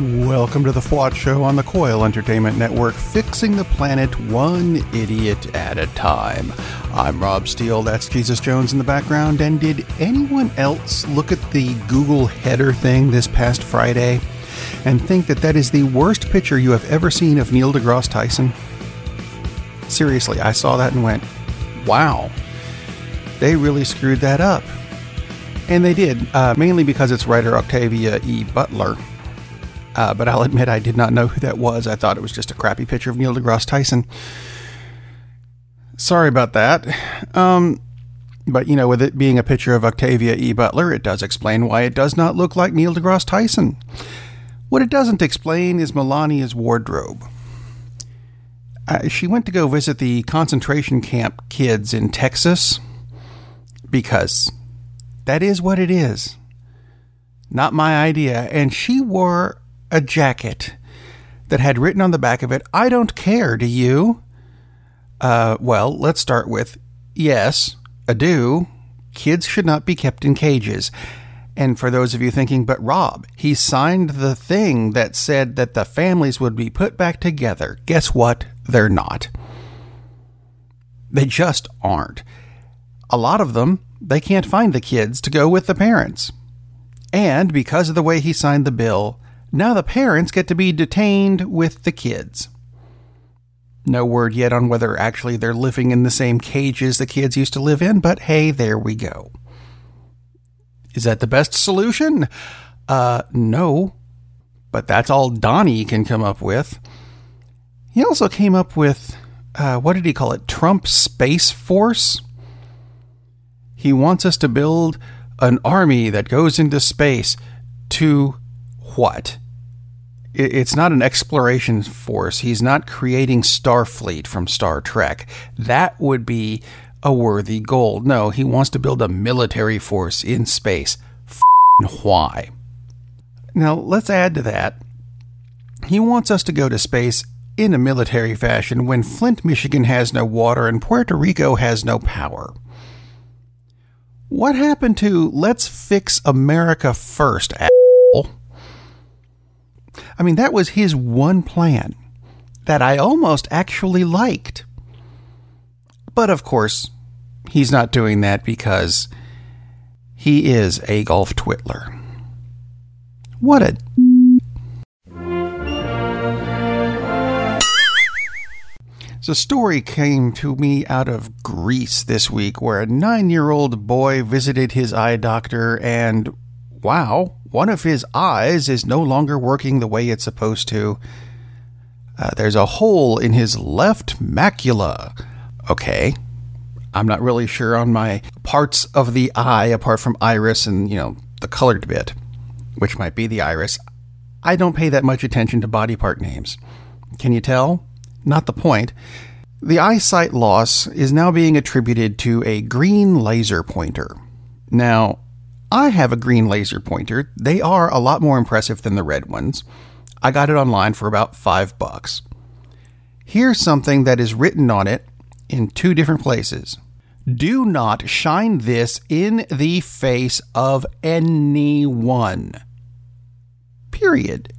Welcome to the FWOT Show on the Coil Entertainment Network, fixing the planet one idiot at a time. I'm Rob Steele, that's Jesus Jones in the background, and did anyone else look at the Google header thing this past Friday and think that that is the worst picture you have ever seen of Neil deGrasse Tyson? Seriously, I saw that and went, wow, they really screwed that up. And they did, uh, mainly because it's writer Octavia E. Butler uh, but I'll admit I did not know who that was. I thought it was just a crappy picture of Neil deGrasse Tyson. Sorry about that. Um, but, you know, with it being a picture of Octavia E. Butler, it does explain why it does not look like Neil deGrasse Tyson. What it doesn't explain is Melania's wardrobe. Uh, she went to go visit the concentration camp kids in Texas because that is what it is. Not my idea. And she wore a jacket that had written on the back of it, I don't care, do you? Uh, well, let's start with yes, I do. Kids should not be kept in cages. And for those of you thinking, but Rob, he signed the thing that said that the families would be put back together. Guess what? They're not. They just aren't. A lot of them, they can't find the kids to go with the parents. And because of the way he signed the bill, now the parents get to be detained with the kids. No word yet on whether actually they're living in the same cages the kids used to live in, but hey, there we go. Is that the best solution? Uh, no. But that's all Donnie can come up with. He also came up with, uh, what did he call it? Trump Space Force? He wants us to build an army that goes into space to what? It's not an exploration force. He's not creating Starfleet from Star Trek. That would be a worthy goal. No, he wants to build a military force in space. why? Now, let's add to that. He wants us to go to space in a military fashion when Flint, Michigan has no water and Puerto Rico has no power. What happened to let's fix America first? I mean, that was his one plan that I almost actually liked. But of course, he's not doing that because he is a golf twiddler. What a. A story came to me out of Greece this week where a nine year old boy visited his eye doctor and, wow, one of his eyes is no longer working the way it's supposed to. Uh, there's a hole in his left macula. Okay. I'm not really sure on my parts of the eye apart from iris and, you know, the colored bit, which might be the iris. I don't pay that much attention to body part names. Can you tell? Not the point. The eyesight loss is now being attributed to a green laser pointer. Now, I have a green laser pointer. They are a lot more impressive than the red ones. I got it online for about five bucks. Here's something that is written on it in two different places. Do not shine this in the face of anyone. Period.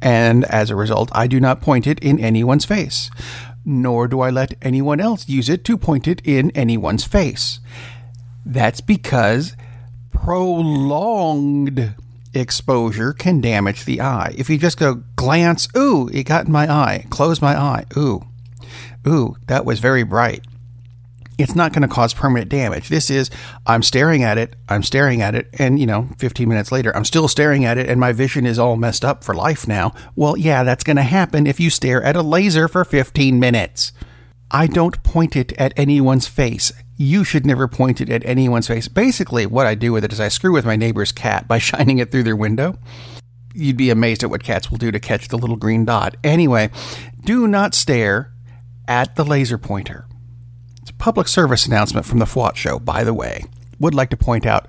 And as a result, I do not point it in anyone's face, nor do I let anyone else use it to point it in anyone's face. That's because prolonged exposure can damage the eye. If you just go glance, ooh, it got in my eye, close my eye, ooh, ooh, that was very bright. It's not going to cause permanent damage. This is, I'm staring at it, I'm staring at it, and, you know, 15 minutes later, I'm still staring at it, and my vision is all messed up for life now. Well, yeah, that's going to happen if you stare at a laser for 15 minutes. I don't point it at anyone's face you should never point it at anyone's face. Basically, what I do with it is I screw with my neighbor's cat by shining it through their window. You'd be amazed at what cats will do to catch the little green dot. Anyway, do not stare at the laser pointer. It's a public service announcement from the FWOT show, by the way. Would like to point out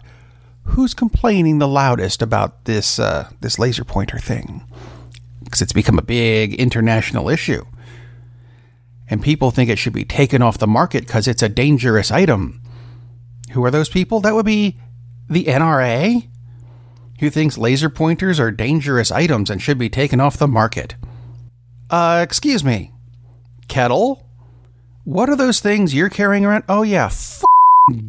who's complaining the loudest about this uh, this laser pointer thing because it's become a big international issue and people think it should be taken off the market because it's a dangerous item. Who are those people? That would be the NRA. who thinks laser pointers are dangerous items and should be taken off the market. Uh, excuse me. Kettle? What are those things you're carrying around? Oh, yeah, f-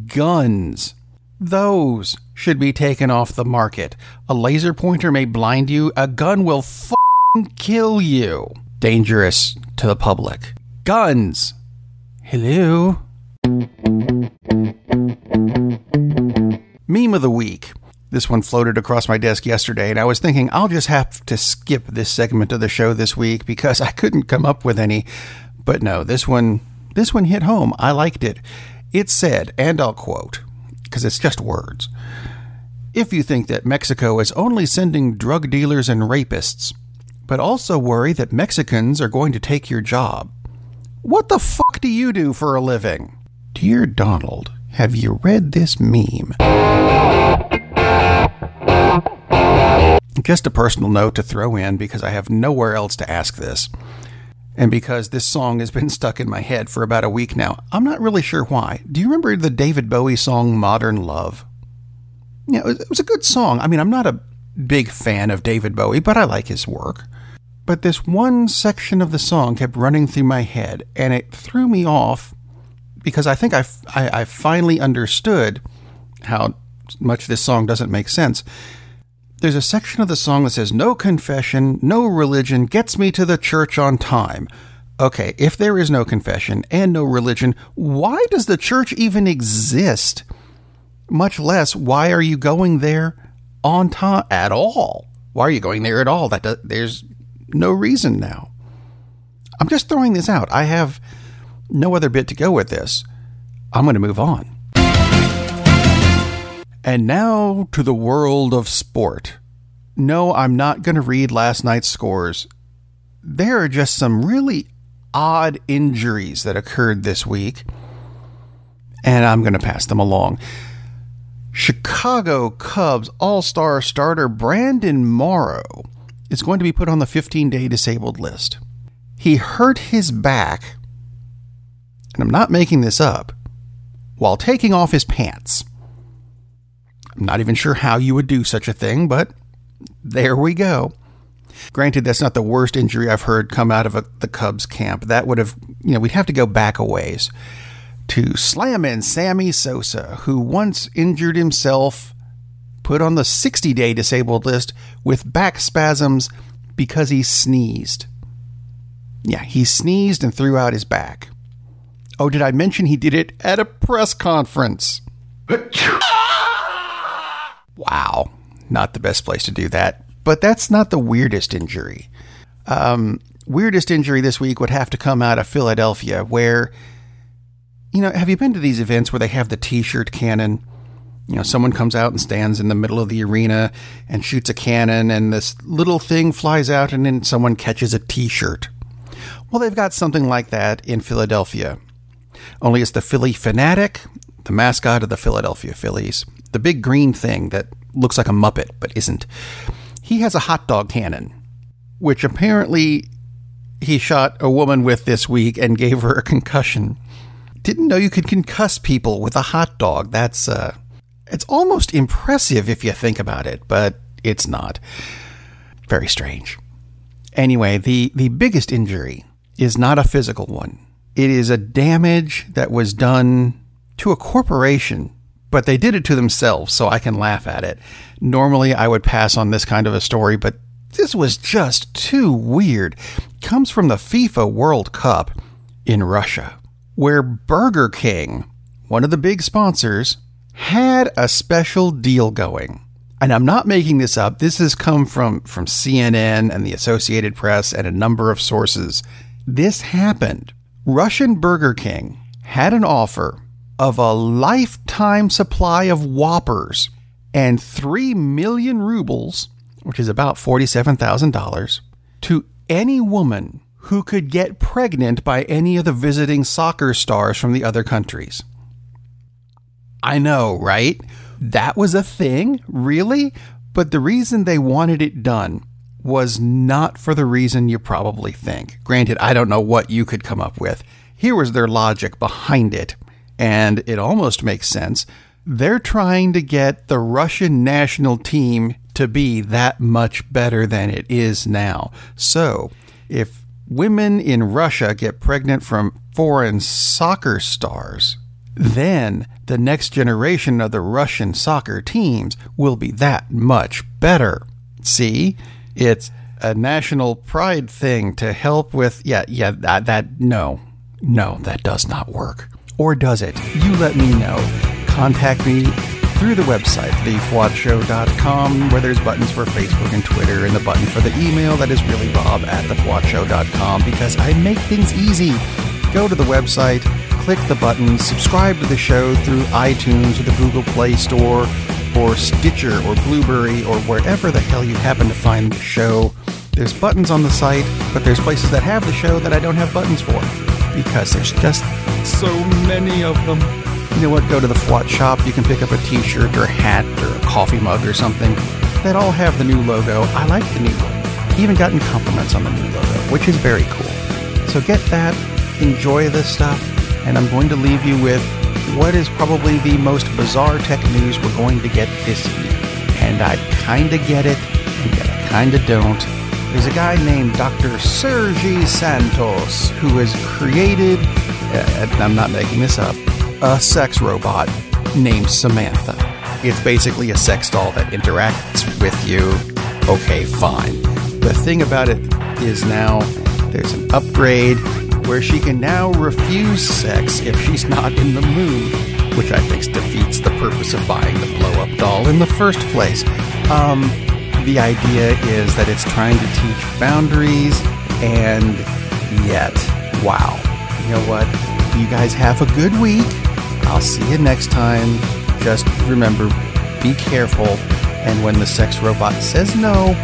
guns. Those should be taken off the market. A laser pointer may blind you, a gun will f- kill you. Dangerous to the public. Guns. Hello? Meme of the week. This one floated across my desk yesterday, and I was thinking I'll just have to skip this segment of the show this week because I couldn't come up with any. But no, this one this one hit home. I liked it. It said, and I'll quote, because it's just words. If you think that Mexico is only sending drug dealers and rapists, but also worry that Mexicans are going to take your job, what the fuck do you do for a living? Dear Donald, have you read this meme? Just a personal note to throw in because I have nowhere else to ask this. And because this song has been stuck in my head for about a week now, I'm not really sure why. Do you remember the David Bowie song Modern Love? Yeah, it was, a good song. I mean, I'm not a big fan of David Bowie, but I like his work. But this one section of the song kept running through my head, and it threw me off because I think I, I, I finally understood how much this song doesn't make sense. There's a section of the song that says, No confession, no religion gets me to the church on time. Okay, if there is no confession and no religion, why does the church even exist? Much less, why are you going there on time at all? Why are you going there at all? That there's no reason now. I'm just throwing this out. I have no other bit to go with this. I'm going to move on. And now to the world of sport. No, I'm not going to read last night's scores. There are just some really odd injuries that occurred this week, and I'm going to pass them along. Chicago Cubs All Star starter Brandon Morrow is going to be put on the 15 day disabled list. He hurt his back, and I'm not making this up, while taking off his pants. I'm not even sure how you would do such a thing, but there we go. Granted, that's not the worst injury I've heard come out of a, the Cubs camp. That would have, you know, we'd have to go back a ways to Slammin' Sammy Sosa, who once injured himself, put on the 60 day disabled list with back spasms because he sneezed. Yeah, he sneezed and threw out his back. Oh, did I mention he did it at a press conference? wow, not the best place to do that. But that's not the weirdest injury. Um, weirdest injury this week would have to come out of Philadelphia, where, you know, have you been to these events where they have the t shirt cannon? You know, someone comes out and stands in the middle of the arena and shoots a cannon, and this little thing flies out, and then someone catches a t shirt. Well, they've got something like that in Philadelphia. Only it's the Phillie Phanatic, the mascot of the Philadelphia Phillies, the big green thing that looks like a Muppet but isn't. He has a hot dog cannon, which apparently he shot a woman with this week and gave her a concussion. Didn't know you could concuss people with a hot dog. That's uh it's almost impressive if you think about it, but it's not. Very strange. Anyway, the the biggest injury is not a physical one. It is a damage that was done to a corporation but they did it to themselves, so I can laugh at it. Normally, I would pass on this kind of a story, but this was just too weird. Comes from the FIFA World Cup in Russia, where Burger King, one of the big sponsors, had a special deal going. And I'm not making this up. This has come from, from CNN and the Associated Press and a number of sources. This happened. Russian Burger King had an offer of a lifetime supply of Whoppers and 3 million rubles, which is about $47,000, to any woman who could get pregnant by any of the visiting soccer stars from the other countries. I know, right? That was a thing? Really? But the reason they wanted it done was not for the reason you probably think. Granted, I don't know what you could come up with. Here was their logic behind it and it almost makes sense. They're trying to get the Russian national team to be that much better than it is now. So, if women in Russia get pregnant from foreign soccer stars, then the next generation of the Russian soccer teams will be that much better. See? It's a national pride thing to help with. Yeah, yeah, that, that no. No, that does not work. Or does it? You let me know. Contact me through the website, thefwotshow.com, where there's buttons for Facebook and Twitter, and the button for the email that is really bob at thefwotshow.com because I make things easy. Go to the website, click the button, subscribe to the show through iTunes or the Google Play Store or Stitcher or Blubrry or wherever the hell you happen to find the show. There's buttons on the site, but there's places that have the show that I don't have buttons for because there's just so many of them. You know what? Go to the FWOT shop. You can pick up a t-shirt or a hat or a coffee mug or something that all have the new logo. I like the new logo. Even gotten compliments on the new logo, which is very cool. So get that, enjoy this stuff, and I'm going to leave you with what is probably the most bizarre tech news we're going to get this year. And I kinda get it, and I kinda don't. There's a guy named Dr. Sergi Santos who has created, uh, I'm not making this up, a sex robot named Samantha. It's basically a sex doll that interacts with you. Okay, fine. The thing about it is now there's an upgrade where she can now refuse sex if she's not in the mood, which I think defeats the purpose of buying the blow up doll in the first place. Um, the idea is that it's trying to teach boundaries, and yet, wow. You know what? You guys have a good week. I'll see you next time. Just remember be careful, and when the sex robot says no,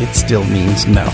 it still means no.